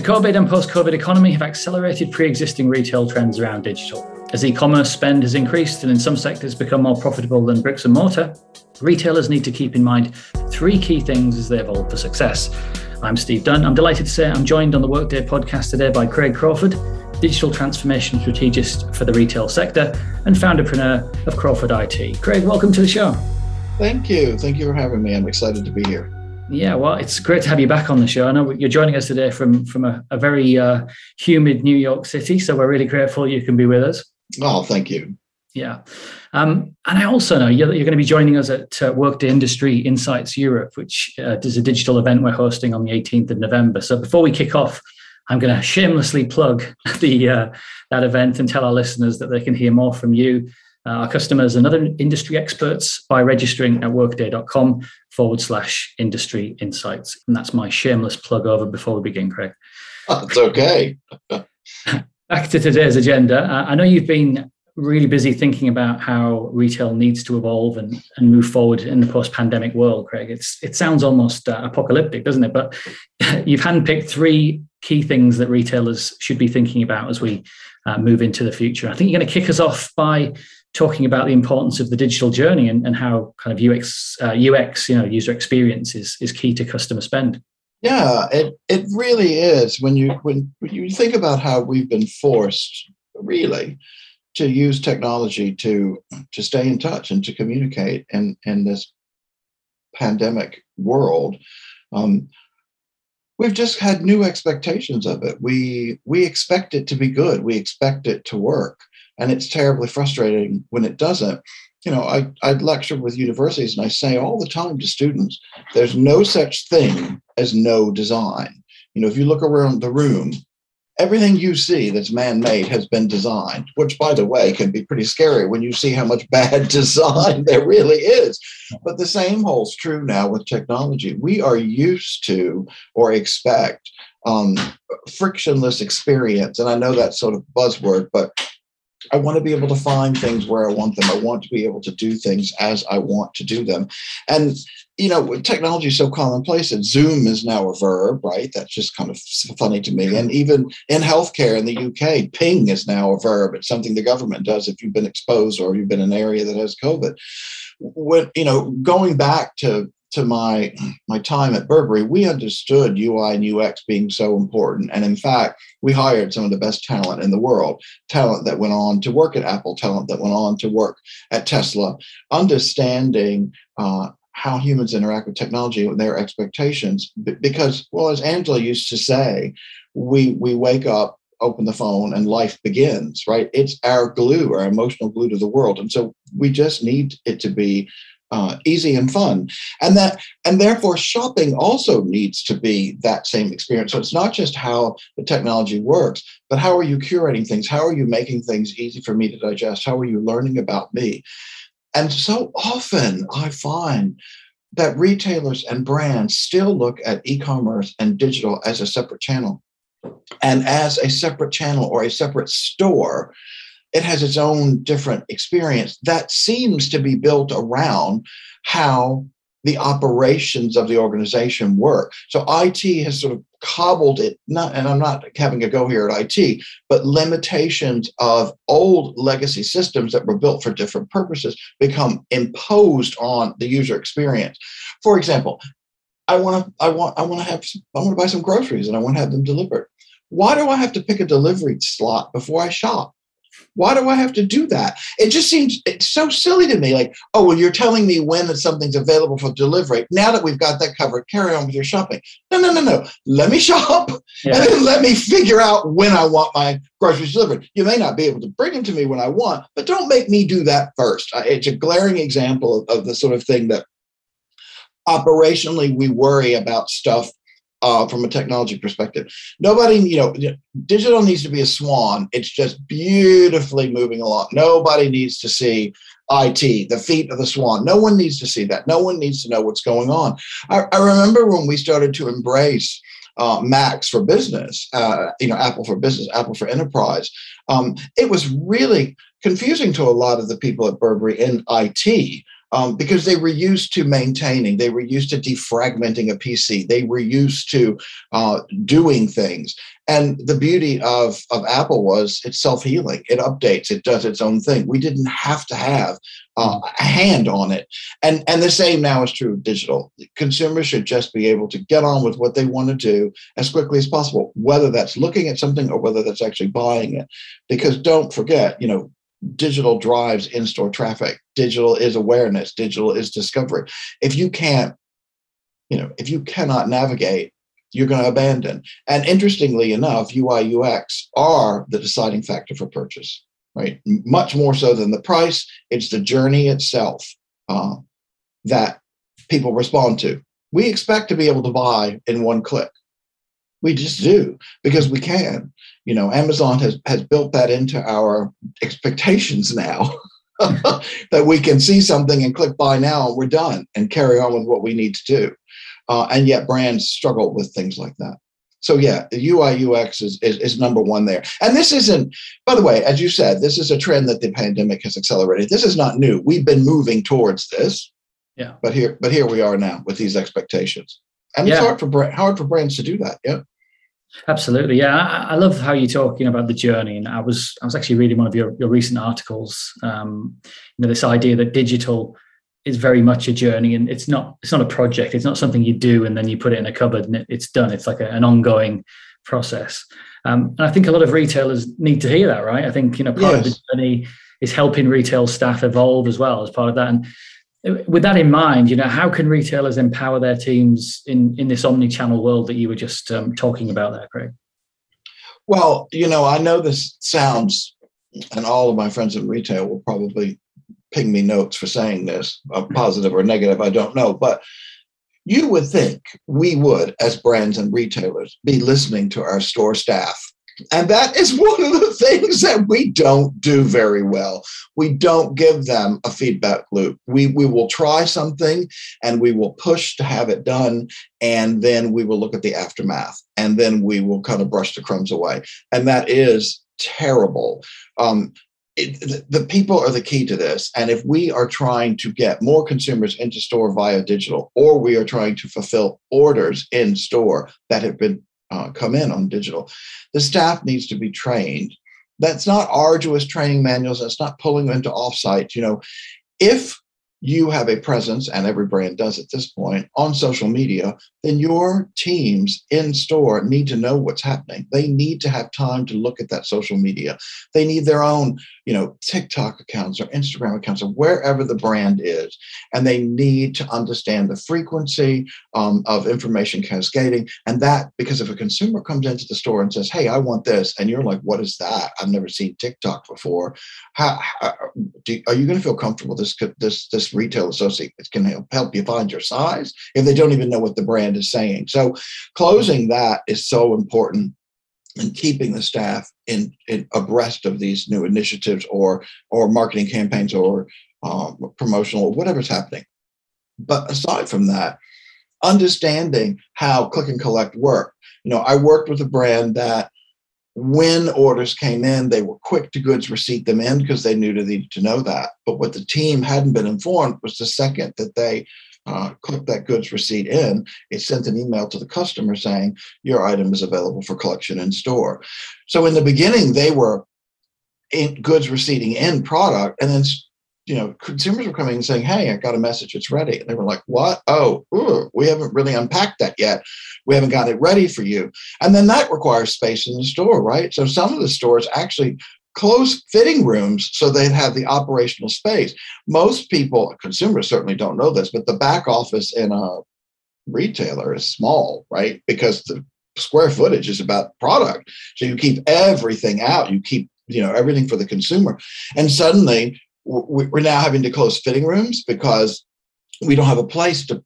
The COVID and post COVID economy have accelerated pre existing retail trends around digital. As e commerce spend has increased and in some sectors become more profitable than bricks and mortar, retailers need to keep in mind three key things as they evolve for success. I'm Steve Dunn. I'm delighted to say I'm joined on the Workday podcast today by Craig Crawford, digital transformation strategist for the retail sector and founderpreneur of Crawford IT. Craig, welcome to the show. Thank you. Thank you for having me. I'm excited to be here. Yeah, well, it's great to have you back on the show. I know you're joining us today from from a, a very uh, humid New York City, so we're really grateful you can be with us. Oh, thank you. Yeah, um, and I also know you're, you're, going to be joining us at uh, Workday Industry Insights Europe, which uh, is a digital event we're hosting on the 18th of November. So before we kick off, I'm going to shamelessly plug the uh, that event and tell our listeners that they can hear more from you uh, our customers and other industry experts by registering at workday.com forward slash industry insights. And that's my shameless plug over before we begin, Craig. That's okay. Back to today's agenda. Uh, I know you've been really busy thinking about how retail needs to evolve and, and move forward in the post-pandemic world, Craig. It's it sounds almost uh, apocalyptic, doesn't it? But you've handpicked three key things that retailers should be thinking about as we uh, move into the future. I think you're going to kick us off by talking about the importance of the digital journey and, and how kind of UX, uh, UX, you know, user experience is, is key to customer spend. Yeah, it, it really is. When you when, when you think about how we've been forced, really, to use technology to to stay in touch and to communicate in in this pandemic world, um, we've just had new expectations of it. We we expect it to be good. We expect it to work and it's terribly frustrating when it doesn't. You know I, I lecture with universities and i say all the time to students there's no such thing as no design. You know if you look around the room everything you see that's man-made has been designed which by the way can be pretty scary when you see how much bad design there really is. But the same holds true now with technology. We are used to or expect um, frictionless experience. And i know that's sort of buzzword but I want to be able to find things where I want them. I want to be able to do things as I want to do them. And, you know, technology is so commonplace that Zoom is now a verb, right? That's just kind of funny to me. And even in healthcare in the UK, ping is now a verb. It's something the government does if you've been exposed or you've been in an area that has COVID. When, you know, going back to to my my time at Burberry, we understood UI and UX being so important, and in fact, we hired some of the best talent in the world, talent that went on to work at Apple, talent that went on to work at Tesla, understanding. Uh, how humans interact with technology and their expectations because well as angela used to say we we wake up open the phone and life begins right? It's our glue our emotional glue to the world. And so we just need it to be uh, easy and fun. And that and therefore shopping also needs to be that same experience. So it's not just how the technology works but how are you curating things? How are you making things easy for me to digest? How are you learning about me? And so often i find that retailers and brands still look at e-commerce and digital as a separate channel. And as a separate channel or a separate store it has its own different experience that seems to be built around how the operations of the organization work. So IT has sort of cobbled it, not, and I'm not having a go here at IT, but limitations of old legacy systems that were built for different purposes become imposed on the user experience. For example, I want to I want I want to have I want to buy some groceries and I want to have them delivered. Why do I have to pick a delivery slot before I shop? Why do I have to do that? It just seems it's so silly to me. Like, oh, well, you're telling me when that something's available for delivery. Now that we've got that covered, carry on with your shopping. No, no, no, no. Let me shop yeah. and then let me figure out when I want my groceries delivered. You may not be able to bring them to me when I want, but don't make me do that first. It's a glaring example of, of the sort of thing that operationally we worry about stuff uh, from a technology perspective. Nobody, you know, digital needs to be a swan. It's just beautifully moving along. Nobody needs to see IT, the feet of the swan. No one needs to see that. No one needs to know what's going on. I, I remember when we started to embrace uh, Macs for business, uh, you know, Apple for business, Apple for enterprise. Um, it was really confusing to a lot of the people at Burberry in IT um, because they were used to maintaining, they were used to defragmenting a PC, they were used to uh, doing things. And the beauty of, of Apple was it's self healing, it updates, it does its own thing. We didn't have to have uh, a hand on it. And, and the same now is true of digital. Consumers should just be able to get on with what they want to do as quickly as possible, whether that's looking at something or whether that's actually buying it. Because don't forget, you know, digital drives in-store traffic digital is awareness digital is discovery. If you can't you know if you cannot navigate you're going to abandon. And interestingly enough ui ux are the deciding factor for purchase right? Much more so than the price. It's the journey itself uh, that people respond to. We expect to be able to buy in one click. We just do because we can. You know, Amazon has has built that into our expectations now. that we can see something and click buy now and we're done and carry on with what we need to do. Uh, and yet brands struggle with things like that. So yeah, the UI UX is, is, is number one there. And this isn't, by the way, as you said, this is a trend that the pandemic has accelerated. This is not new. We've been moving towards this. Yeah. But here, but here we are now with these expectations. And yeah. it's hard for hard for brands to do that. Yeah. Absolutely, yeah. I, I, love how you're talking about the journey, and I was I was actually reading one of your, your recent articles. Um, you know, this idea that digital is very much a journey, and it's not it's not a project. It's not something you do and then you put it in a cupboard and it, it's done. It's like a, an ongoing process. Um, and I think a lot of retailers need to hear that, right? I think you know part yes. of the journey is helping retail staff evolve as well as part of that. And with that in mind, you know, how can retailers empower their teams in in this omni-channel world that you were just um, talking about there, Craig? Well, you know, I know this sounds, and all of my friends in retail will probably ping me notes for saying this, uh, positive or negative, I don't know, but you would think we would, as brands and retailers, be listening to our store staff and that is one of the things that we don't do very well. We don't give them a feedback loop. We, we will try something and we will push to have it done. And then we will look at the aftermath and then we will kind of brush the crumbs away. And that is terrible. Um, it, the people are the key to this. And if we are trying to get more consumers into store via digital, or we are trying to fulfill orders in store that have been uh, come in on digital. The staff needs to be trained. That's not arduous training manuals. That's not pulling them into offsite. You know, if you have a presence, and every brand does at this point, on social media, then your teams in store need to know what's happening. They need to have time to look at that social media. They need their own, you know, TikTok accounts or Instagram accounts or wherever the brand is. And they need to understand the frequency um, of information cascading. And that, because if a consumer comes into the store and says, Hey, I want this, and you're like, What is that? I've never seen TikTok before. How, how do, are you going to feel comfortable? This, this, this retail associate can help, help you find your size if they don't even know what the brand is saying. So closing that is so important and keeping the staff in, in abreast of these new initiatives or or marketing campaigns or um, promotional or whatever's happening. But aside from that, understanding how click and collect work. You know, I worked with a brand that when orders came in, they were quick to goods receipt them in because they knew they needed to know that. But what the team hadn't been informed was the second that they uh, clicked that goods receipt in, it sent an email to the customer saying, Your item is available for collection in store. So in the beginning, they were in goods receipting in product and then you know, consumers were coming and saying, "Hey, I got a message. It's ready." And they were like, "What? Oh, ooh, we haven't really unpacked that yet. We haven't got it ready for you." And then that requires space in the store, right? So some of the stores actually close fitting rooms so they'd have the operational space. Most people, consumers certainly don't know this, but the back office in a retailer is small, right? Because the square footage is about product. So you keep everything out. You keep you know everything for the consumer and suddenly we're now having to close fitting rooms because we don't have a place to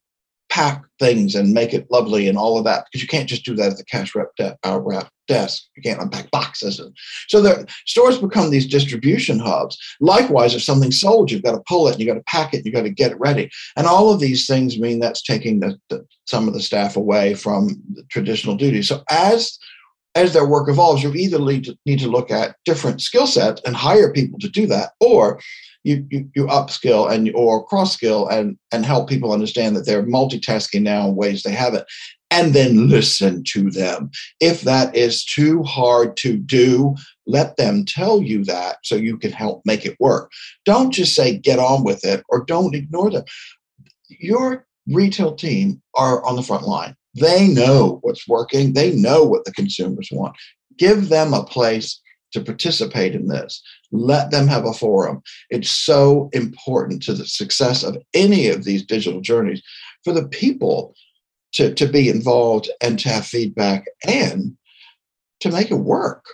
pack things and make it lovely and all of that because you can't just do that at the cash wrap, de- uh, wrap desk. You can't unpack boxes. And so the stores become these distribution hubs. Likewise, if something's sold, you've got to pull it, and you've got to pack it, and you've got to get it ready. And all of these things mean that's taking the, the, some of the staff away from the traditional duties. So as as their work evolves, you either need to, need to look at different skill sets and hire people to do that, or you, you, you upskill and or cross skill and and help people understand that they're multitasking now in ways they haven't and then listen to them. If that is too hard to do let them tell you that so you can help make it work. Don't just say get on with it or don't ignore them. Your retail team are on the front line. They know what's working. They know what the consumers want. Give them a place to participate in this. Let them have a forum. It's so important to the success of any of these digital journeys for the people to, to be involved and to have feedback and to make it work.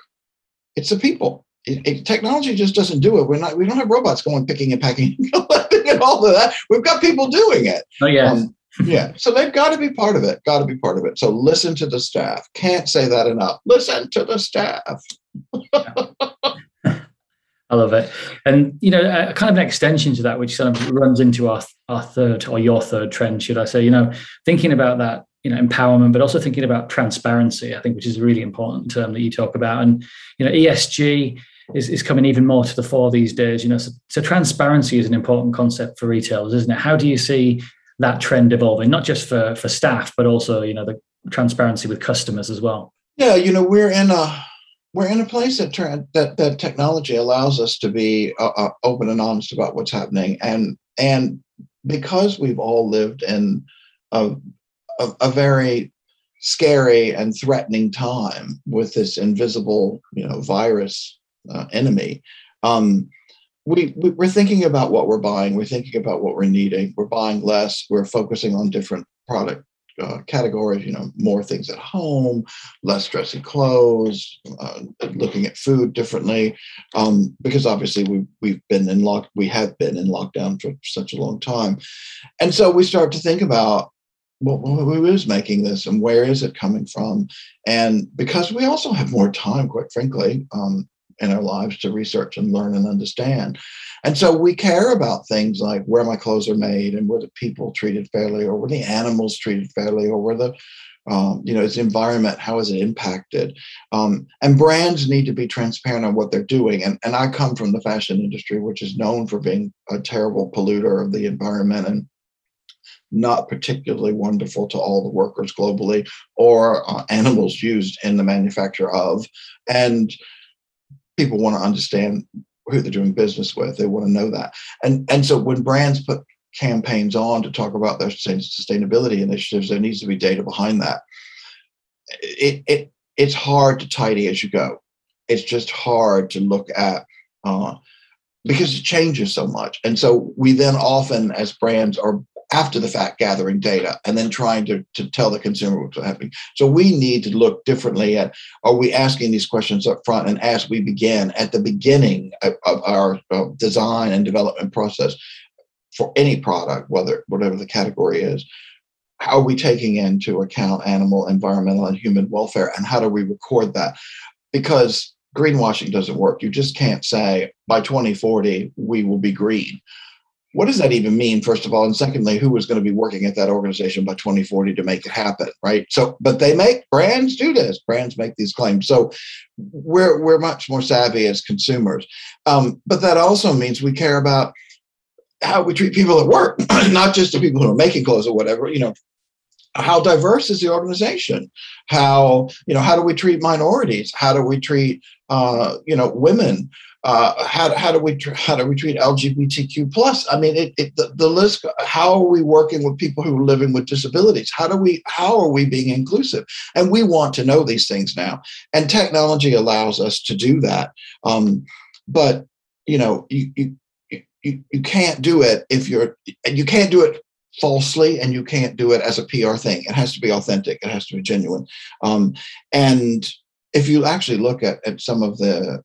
It's the people. It, it, technology just doesn't do it. We're not. We don't have robots going picking and packing and all of that. We've got people doing it. Oh yeah. Um, yeah. So they've got to be part of it. Got to be part of it. So listen to the staff. Can't say that enough. Listen to the staff. I love it. And, you know, a kind of an extension to that, which sort of runs into our, our third or your third trend, should I say, you know, thinking about that, you know, empowerment, but also thinking about transparency, I think, which is a really important term that you talk about. And, you know, ESG is, is coming even more to the fore these days, you know, so, so transparency is an important concept for retailers, isn't it? How do you see that trend evolving, not just for, for staff, but also, you know, the transparency with customers as well? Yeah, you know, we're in a we're in a place that that that technology allows us to be uh, uh, open and honest about what's happening, and and because we've all lived in a, a, a very scary and threatening time with this invisible, you know, virus uh, enemy. Um, we, we we're thinking about what we're buying. We're thinking about what we're needing. We're buying less. We're focusing on different product uh, categories, you know, more things at home, less dressy clothes, uh, looking at food differently, um, because obviously we we've been in lock we have been in lockdown for such a long time, and so we start to think about well, who is making this and where is it coming from, and because we also have more time, quite frankly, um, in our lives to research and learn and understand. And so we care about things like where my clothes are made and were the people treated fairly or were the animals treated fairly or were the um, you know, its environment, how is it impacted? Um, and brands need to be transparent on what they're doing. And, and I come from the fashion industry, which is known for being a terrible polluter of the environment and not particularly wonderful to all the workers globally or uh, animals used in the manufacture of. And people want to understand who they're doing business with. They want to know that. And and so when brands put campaigns on to talk about their sustainability initiatives, there needs to be data behind that. It it it's hard to tidy as you go. It's just hard to look at uh, because it changes so much. And so we then often, as brands, are after the fact gathering data and then trying to, to tell the consumer what's happening. So we need to look differently at are we asking these questions up front and as we begin at the beginning of, of our design and development process for any product, whether whatever the category is, how are we taking into account animal, environmental, and human welfare, and how do we record that? Because greenwashing doesn't work. You just can't say by 2040 we will be green what does that even mean first of all? And secondly who is going to be working at that organization by 2040 to make it happen right? So but they make brands do this. Brands make these claims. So we're we're much more savvy as consumers. Um, but that also means we care about how we treat people at work not just the people who are making clothes or whatever you know how diverse is the organization how you know how do we treat minorities how do we treat uh, you know women uh, how, how do we how do we treat LGBTQ plus? I mean, it, it, the, the list. How are we working with people who are living with disabilities? How do we how are we being inclusive? And we want to know these things now, and technology allows us to do that. Um, but you know, you, you you you can't do it if you're you can't do it falsely and you can't do it as a PR thing. It has to be authentic. It has to be genuine. Um, and if you actually look at, at some of the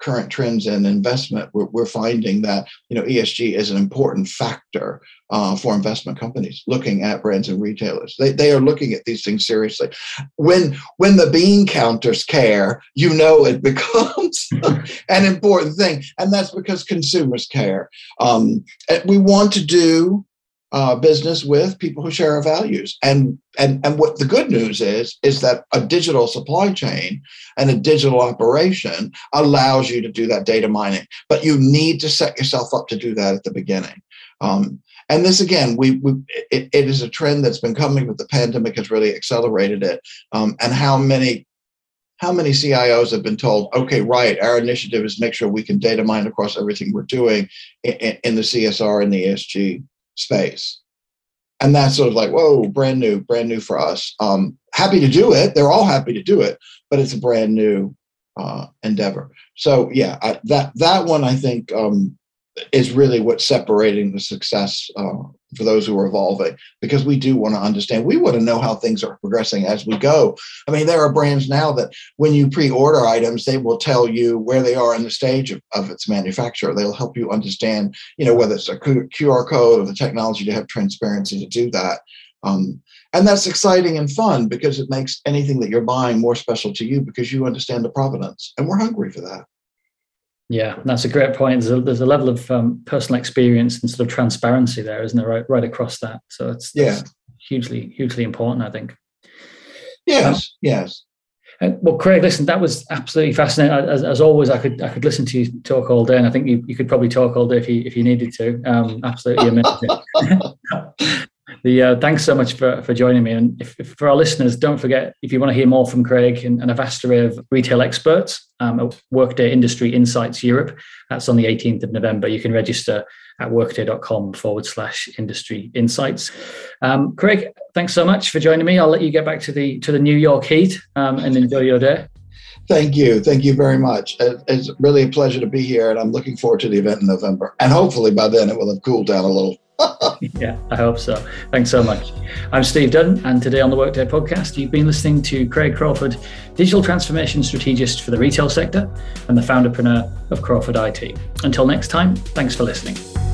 current trends in investment, we're, we're, finding that you know ESG is an important factor uh, for investment companies looking at brands and retailers. They, they are looking at these things seriously. When when the bean counters care, you know it becomes an important thing, and that's because consumers care. Um, we want to do uh, business with people who share our values. And and and what the good news is is that a digital supply chain and a digital operation allows you to do that data mining, but you need to set yourself up to do that at the beginning. Um, and this again, we, we it, it is a trend that's been coming, but the pandemic has really accelerated it. Um, and how many how many CIOs have been told, okay, right, our initiative is make sure we can data mine across everything we're doing in, in the CSR and the ESG space. And that's sort of like, whoa, brand new, brand new for us. Um, happy to do it. They're all happy to do it, but it's a brand new uh, endeavor. So yeah, I, that that one I think um, is really what's separating the success uh, for those who are evolving because we do want to understand we want to know how things are progressing as we go. I mean there are brands now that when you pre-order items they will tell you where they are in the stage of, of its manufacture. They'll help you understand you know whether it's a qr code or the technology to have transparency to do that. Um, and that's exciting and fun because it makes anything that you're buying more special to you because you understand the provenance and we're hungry for that yeah, that's a great point. There's a, there's a level of um, personal experience and sort of transparency there, isn't there? Right, right across that. So it's yeah, hugely, hugely important. I think. Yes. Um, yes. Well, Craig, listen, that was absolutely fascinating. As, as, always, I could I could listen to you talk all day, and I think you, you could probably talk all day if you if you needed to. Um, absolutely amazing. The, uh, thanks so much for, for joining me. And if, if, for our listeners, don't forget if you want to hear more from Craig and, and a vast array of retail experts um, at Workday Industry Insights Europe, that's on the 18th of November. You can register at workday.com forward slash industry insights. Um, Craig, thanks so much for joining me. I'll let you get back to the to the New York heat um, and enjoy your day. Thank you. Thank you very much. It's really a pleasure to be here, and I'm looking forward to the event in November. And hopefully by then it will have cooled down a little. yeah, I hope so. Thanks so much. I'm Steve Dunn, and today on the Workday podcast, you've been listening to Craig Crawford, digital transformation strategist for the retail sector and the founderpreneur of Crawford IT. Until next time, thanks for listening.